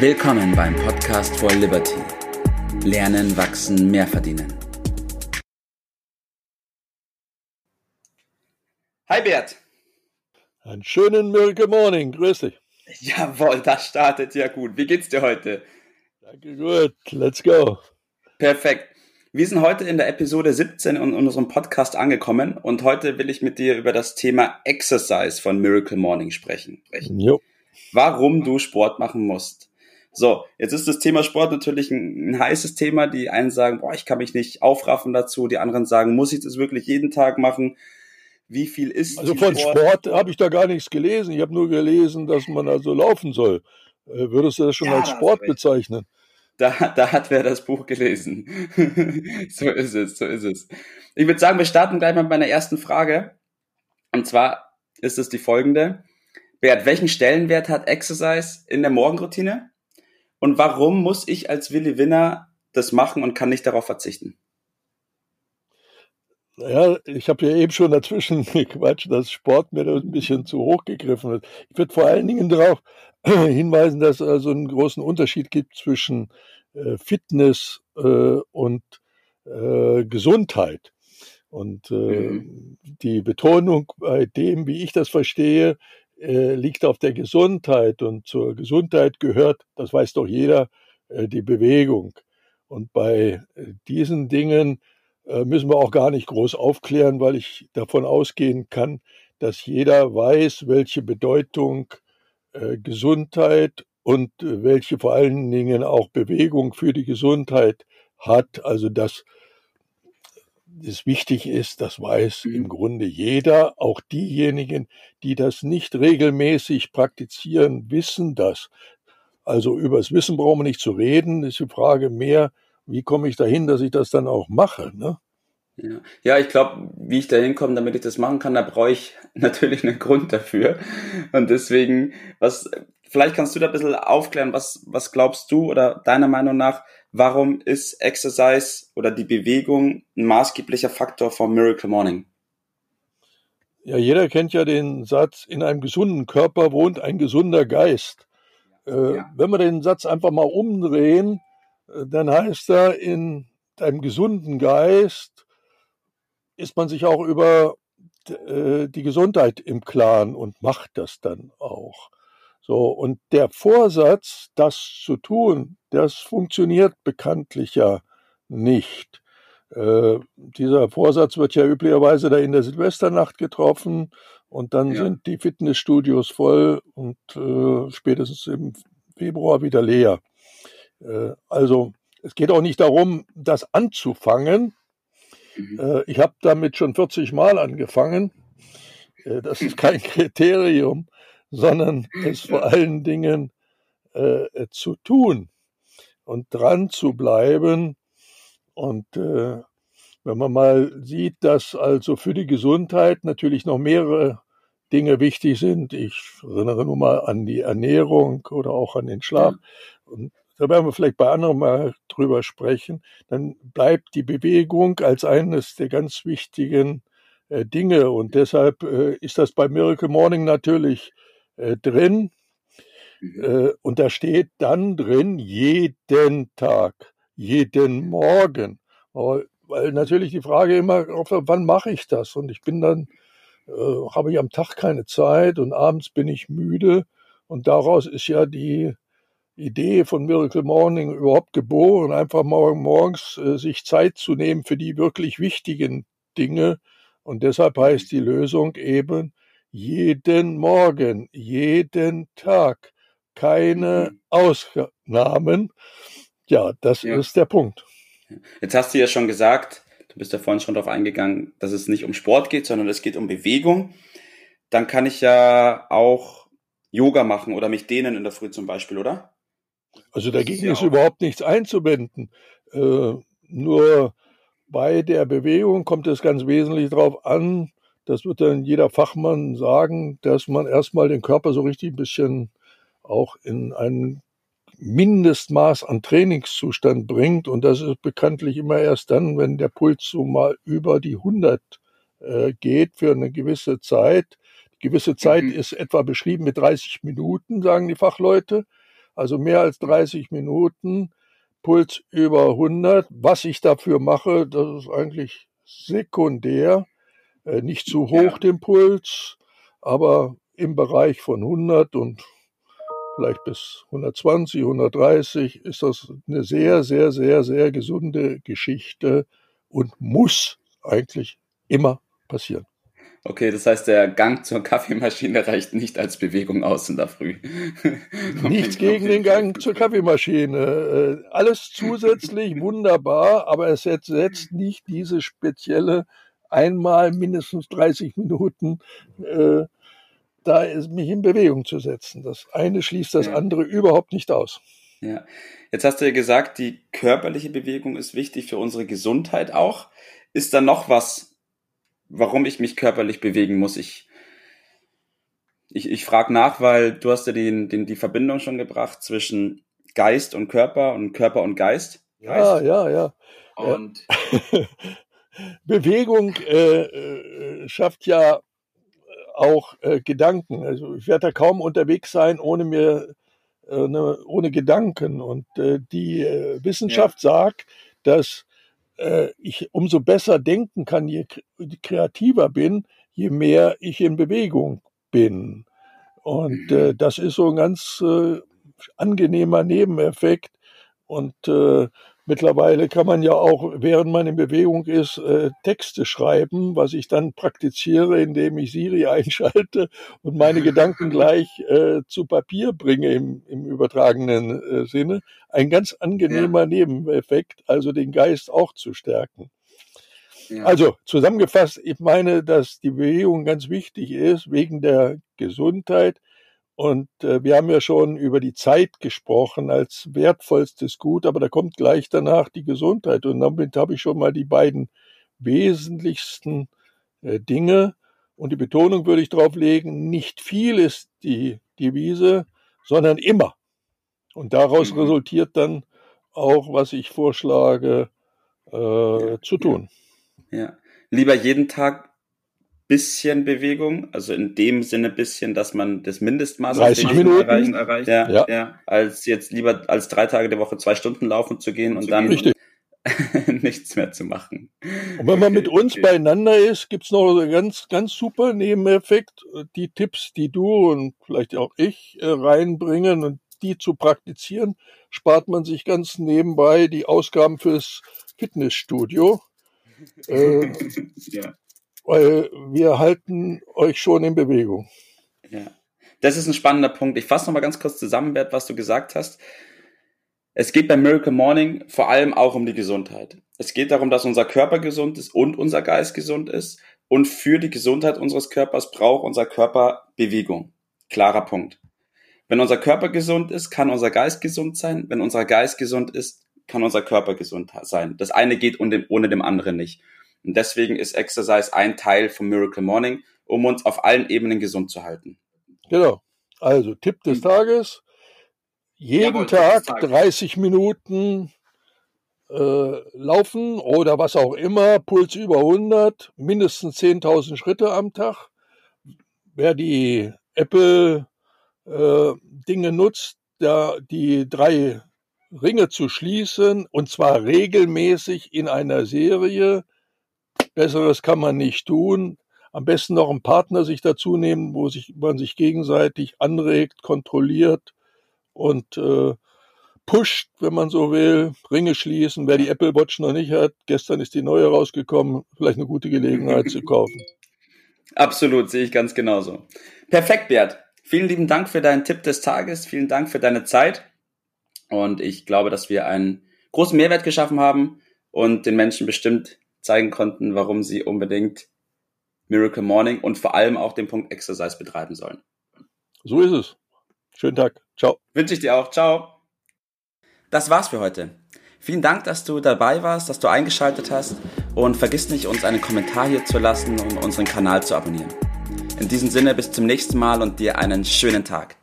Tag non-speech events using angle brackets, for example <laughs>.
Willkommen beim Podcast for Liberty. Lernen, wachsen, mehr verdienen. Hi Bert. Einen schönen Miracle Morning. Grüß dich. Jawohl, das startet ja gut. Wie geht's dir heute? Danke, gut. Let's go. Perfekt. Wir sind heute in der Episode 17 in unserem Podcast angekommen und heute will ich mit dir über das Thema Exercise von Miracle Morning sprechen. Jo. Warum du Sport machen musst. So, jetzt ist das Thema Sport natürlich ein, ein, heißes Thema. Die einen sagen, boah, ich kann mich nicht aufraffen dazu. Die anderen sagen, muss ich das wirklich jeden Tag machen? Wie viel ist Also von Sport, Sport habe ich da gar nichts gelesen. Ich habe nur gelesen, dass man also laufen soll. Äh, würdest du das schon ja, als Sport bezeichnen? Da, da hat wer das Buch gelesen. <laughs> so ist es, so ist es. Ich würde sagen, wir starten gleich mal mit meiner ersten Frage. Und zwar ist es die folgende. Bert, welchen Stellenwert hat Exercise in der Morgenroutine? Und warum muss ich als Willi Winner das machen und kann nicht darauf verzichten? Ja, ich habe ja eben schon dazwischen <laughs> gequatscht, dass Sport mir da ein bisschen zu hoch gegriffen wird. Ich würde vor allen Dingen darauf <clears throat> hinweisen, dass es also einen großen Unterschied gibt zwischen äh, Fitness äh, und äh, Gesundheit. Und mhm. die Betonung bei dem, wie ich das verstehe, liegt auf der Gesundheit. Und zur Gesundheit gehört, das weiß doch jeder, die Bewegung. Und bei diesen Dingen müssen wir auch gar nicht groß aufklären, weil ich davon ausgehen kann, dass jeder weiß, welche Bedeutung Gesundheit und äh, welche vor allen Dingen auch Bewegung für die Gesundheit hat. Also dass es wichtig ist, das weiß mhm. im Grunde jeder, auch diejenigen, die das nicht regelmäßig praktizieren, wissen das. Also übers Wissen brauchen wir nicht zu reden, ist die Frage mehr, wie komme ich dahin, dass ich das dann auch mache. Ne? Ja, ja ich glaube, wie ich da hinkomme, damit ich das machen kann, da brauche ich <laughs> natürlich einen Grund dafür. Und deswegen, was vielleicht kannst du da ein bisschen aufklären, was, was glaubst du oder deiner Meinung nach, warum ist Exercise oder die Bewegung ein maßgeblicher Faktor von Miracle Morning? Ja, jeder kennt ja den Satz, in einem gesunden Körper wohnt ein gesunder Geist. Äh, ja. Wenn wir den Satz einfach mal umdrehen, äh, dann heißt er, in einem gesunden Geist ist man sich auch über äh, die Gesundheit im Klaren und macht das dann auch. So, und der Vorsatz, das zu tun, das funktioniert bekanntlich ja nicht. Äh, dieser Vorsatz wird ja üblicherweise da in der Silvesternacht getroffen und dann ja. sind die Fitnessstudios voll und äh, spätestens im Februar wieder leer. Äh, also es geht auch nicht darum, das anzufangen. Mhm. Äh, ich habe damit schon 40 Mal angefangen. Äh, das ist kein <laughs> Kriterium sondern <laughs> es vor allen Dingen äh, zu tun und dran zu bleiben. Und äh, wenn man mal sieht, dass also für die Gesundheit natürlich noch mehrere Dinge wichtig sind, ich erinnere nur mal an die Ernährung oder auch an den Schlaf, und da werden wir vielleicht bei anderen mal drüber sprechen, dann bleibt die Bewegung als eines der ganz wichtigen äh, Dinge. Und deshalb äh, ist das bei Miracle Morning natürlich äh, drin. Mhm. Äh, und da steht dann drin, jeden Tag, jeden Morgen. Aber, weil natürlich die Frage immer, wann mache ich das? Und ich bin dann, äh, habe ich am Tag keine Zeit und abends bin ich müde. Und daraus ist ja die Idee von Miracle Morning überhaupt geboren, einfach morgen morgens äh, sich Zeit zu nehmen für die wirklich wichtigen Dinge. Und deshalb heißt die Lösung eben, jeden Morgen, jeden Tag, keine mhm. Ausnahmen. Ja, das ja. ist der Punkt. Jetzt hast du ja schon gesagt, du bist ja vorhin schon darauf eingegangen, dass es nicht um Sport geht, sondern es geht um Bewegung. Dann kann ich ja auch Yoga machen oder mich dehnen in der Früh zum Beispiel, oder? Also dagegen ist, ja ist überhaupt nichts einzuwenden. Äh, nur bei der Bewegung kommt es ganz wesentlich darauf an, das wird dann jeder Fachmann sagen, dass man erstmal den Körper so richtig ein bisschen auch in ein Mindestmaß an Trainingszustand bringt. Und das ist bekanntlich immer erst dann, wenn der Puls so mal über die 100 äh, geht für eine gewisse Zeit. Die gewisse Zeit mhm. ist etwa beschrieben mit 30 Minuten, sagen die Fachleute. also mehr als 30 Minuten, Puls über 100. Was ich dafür mache, das ist eigentlich sekundär, nicht zu hoch ja. den Puls, aber im Bereich von 100 und vielleicht bis 120, 130 ist das eine sehr, sehr, sehr, sehr gesunde Geschichte und muss eigentlich immer passieren. Okay, das heißt, der Gang zur Kaffeemaschine reicht nicht als Bewegung aus in der Früh. Nichts <laughs> gegen den Gang zur Kaffeemaschine. Äh, alles zusätzlich wunderbar, aber es setzt nicht diese spezielle einmal mindestens 30 Minuten äh, da ist, mich in Bewegung zu setzen. Das eine schließt das ja. andere überhaupt nicht aus. Ja. Jetzt hast du ja gesagt, die körperliche Bewegung ist wichtig für unsere Gesundheit auch. Ist da noch was, warum ich mich körperlich bewegen muss? Ich, ich, ich frage nach, weil du hast ja den, den, die Verbindung schon gebracht zwischen Geist und Körper und Körper und Geist. Ja, ja, ja. Und <laughs> Bewegung äh, äh, schafft ja auch äh, Gedanken. Also ich werde da kaum unterwegs sein, ohne mir äh, ne, ohne Gedanken. Und äh, die äh, Wissenschaft ja. sagt, dass äh, ich umso besser denken kann, je kreativer bin, je mehr ich in Bewegung bin. Und äh, mhm. das ist so ein ganz äh, angenehmer Nebeneffekt. Und äh, Mittlerweile kann man ja auch, während man in Bewegung ist, äh, Texte schreiben, was ich dann praktiziere, indem ich Siri <laughs> einschalte und meine Gedanken gleich äh, zu Papier bringe im, im übertragenen äh, Sinne. Ein ganz angenehmer ja. Nebeneffekt, also den Geist auch zu stärken. Ja. Also zusammengefasst, ich meine, dass die Bewegung ganz wichtig ist wegen der Gesundheit, und äh, wir haben ja schon über die Zeit gesprochen als wertvollstes Gut, aber da kommt gleich danach die Gesundheit. Und damit habe ich schon mal die beiden wesentlichsten äh, Dinge. Und die Betonung würde ich drauf legen, nicht viel ist die Devise, sondern immer. Und daraus mhm. resultiert dann auch, was ich vorschlage, äh, ja, zu tun. Ja. ja. Lieber jeden Tag bisschen Bewegung, also in dem Sinne bisschen, dass man das Mindestmaß 30 Minuten erreichen, erreicht, ja, ja. ja, als jetzt lieber als drei Tage der Woche zwei Stunden laufen zu gehen und dann Richtig. <laughs> nichts mehr zu machen. Und wenn man mit uns beieinander ist, gibt's noch einen ganz, ganz super Nebeneffekt. Die Tipps, die du und vielleicht auch ich äh, reinbringen und die zu praktizieren, spart man sich ganz nebenbei die Ausgaben fürs Fitnessstudio. <laughs> äh, ja weil wir halten euch schon in Bewegung. Ja, das ist ein spannender Punkt. Ich fasse nochmal ganz kurz zusammen, Bert, was du gesagt hast. Es geht beim Miracle Morning vor allem auch um die Gesundheit. Es geht darum, dass unser Körper gesund ist und unser Geist gesund ist. Und für die Gesundheit unseres Körpers braucht unser Körper Bewegung. Klarer Punkt. Wenn unser Körper gesund ist, kann unser Geist gesund sein. Wenn unser Geist gesund ist, kann unser Körper gesund sein. Das eine geht ohne dem anderen nicht. Und deswegen ist Exercise ein Teil vom Miracle Morning, um uns auf allen Ebenen gesund zu halten. Genau. Also Tipp des Tages. Jeden Jawohl, Tag 30 Minuten äh, laufen oder was auch immer, Puls über 100, mindestens 10.000 Schritte am Tag. Wer die Apple äh, Dinge nutzt, da die drei Ringe zu schließen und zwar regelmäßig in einer Serie, Besseres kann man nicht tun. Am besten noch einen Partner sich dazu nehmen, wo sich, man sich gegenseitig anregt, kontrolliert und äh, pusht, wenn man so will, Ringe schließen. Wer die Apple Watch noch nicht hat, gestern ist die neue rausgekommen, vielleicht eine gute Gelegenheit zu kaufen. Absolut, sehe ich ganz genauso. Perfekt, Bert. Vielen lieben Dank für deinen Tipp des Tages. Vielen Dank für deine Zeit. Und ich glaube, dass wir einen großen Mehrwert geschaffen haben und den Menschen bestimmt zeigen konnten, warum sie unbedingt Miracle Morning und vor allem auch den Punkt Exercise betreiben sollen. So ist es. Schönen Tag. Ciao. Wünsche ich dir auch. Ciao. Das war's für heute. Vielen Dank, dass du dabei warst, dass du eingeschaltet hast und vergiss nicht, uns einen Kommentar hier zu lassen und unseren Kanal zu abonnieren. In diesem Sinne bis zum nächsten Mal und dir einen schönen Tag.